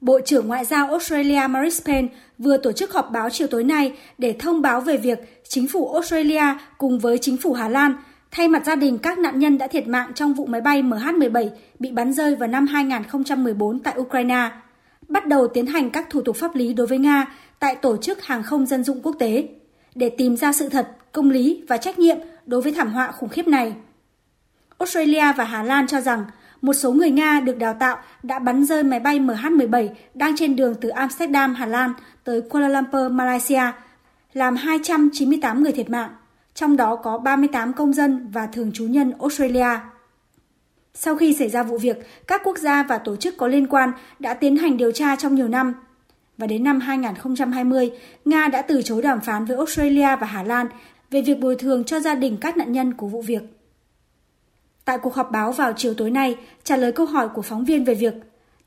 Bộ trưởng Ngoại giao Australia Maurice Payne vừa tổ chức họp báo chiều tối nay để thông báo về việc chính phủ Australia cùng với chính phủ Hà Lan thay mặt gia đình các nạn nhân đã thiệt mạng trong vụ máy bay MH17 bị bắn rơi vào năm 2014 tại Ukraine, bắt đầu tiến hành các thủ tục pháp lý đối với Nga tại Tổ chức Hàng không Dân dụng Quốc tế để tìm ra sự thật, công lý và trách nhiệm đối với thảm họa khủng khiếp này. Australia và Hà Lan cho rằng một số người Nga được đào tạo đã bắn rơi máy bay MH17 đang trên đường từ Amsterdam, Hà Lan tới Kuala Lumpur, Malaysia, làm 298 người thiệt mạng, trong đó có 38 công dân và thường trú nhân Australia. Sau khi xảy ra vụ việc, các quốc gia và tổ chức có liên quan đã tiến hành điều tra trong nhiều năm. Và đến năm 2020, Nga đã từ chối đàm phán với Australia và Hà Lan về việc bồi thường cho gia đình các nạn nhân của vụ việc. Tại cuộc họp báo vào chiều tối nay, trả lời câu hỏi của phóng viên về việc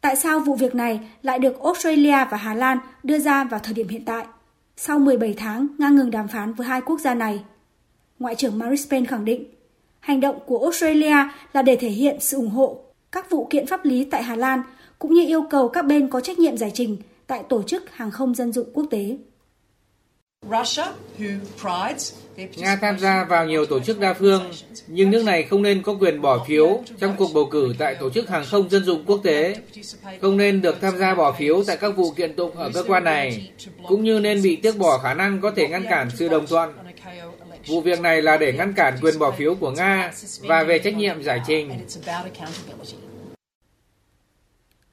tại sao vụ việc này lại được Australia và Hà Lan đưa ra vào thời điểm hiện tại, sau 17 tháng ngang ngừng đàm phán với hai quốc gia này. Ngoại trưởng Maris Payne khẳng định, hành động của Australia là để thể hiện sự ủng hộ các vụ kiện pháp lý tại Hà Lan cũng như yêu cầu các bên có trách nhiệm giải trình tại Tổ chức Hàng không Dân dụng Quốc tế. Nga tham gia vào nhiều tổ chức đa phương, nhưng nước này không nên có quyền bỏ phiếu trong cuộc bầu cử tại Tổ chức Hàng không Dân dụng Quốc tế, không nên được tham gia bỏ phiếu tại các vụ kiện tụng ở cơ quan này, cũng như nên bị tước bỏ khả năng có thể ngăn cản sự đồng thuận. Vụ việc này là để ngăn cản quyền bỏ phiếu của Nga và về trách nhiệm giải trình.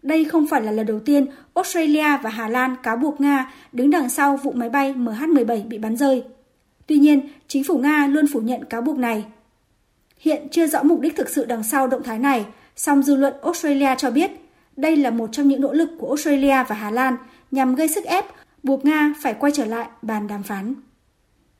Đây không phải là lần đầu tiên Australia và Hà Lan cáo buộc Nga đứng đằng sau vụ máy bay MH17 bị bắn rơi. Tuy nhiên, chính phủ Nga luôn phủ nhận cáo buộc này. Hiện chưa rõ mục đích thực sự đằng sau động thái này, song dư luận Australia cho biết đây là một trong những nỗ lực của Australia và Hà Lan nhằm gây sức ép buộc Nga phải quay trở lại bàn đàm phán.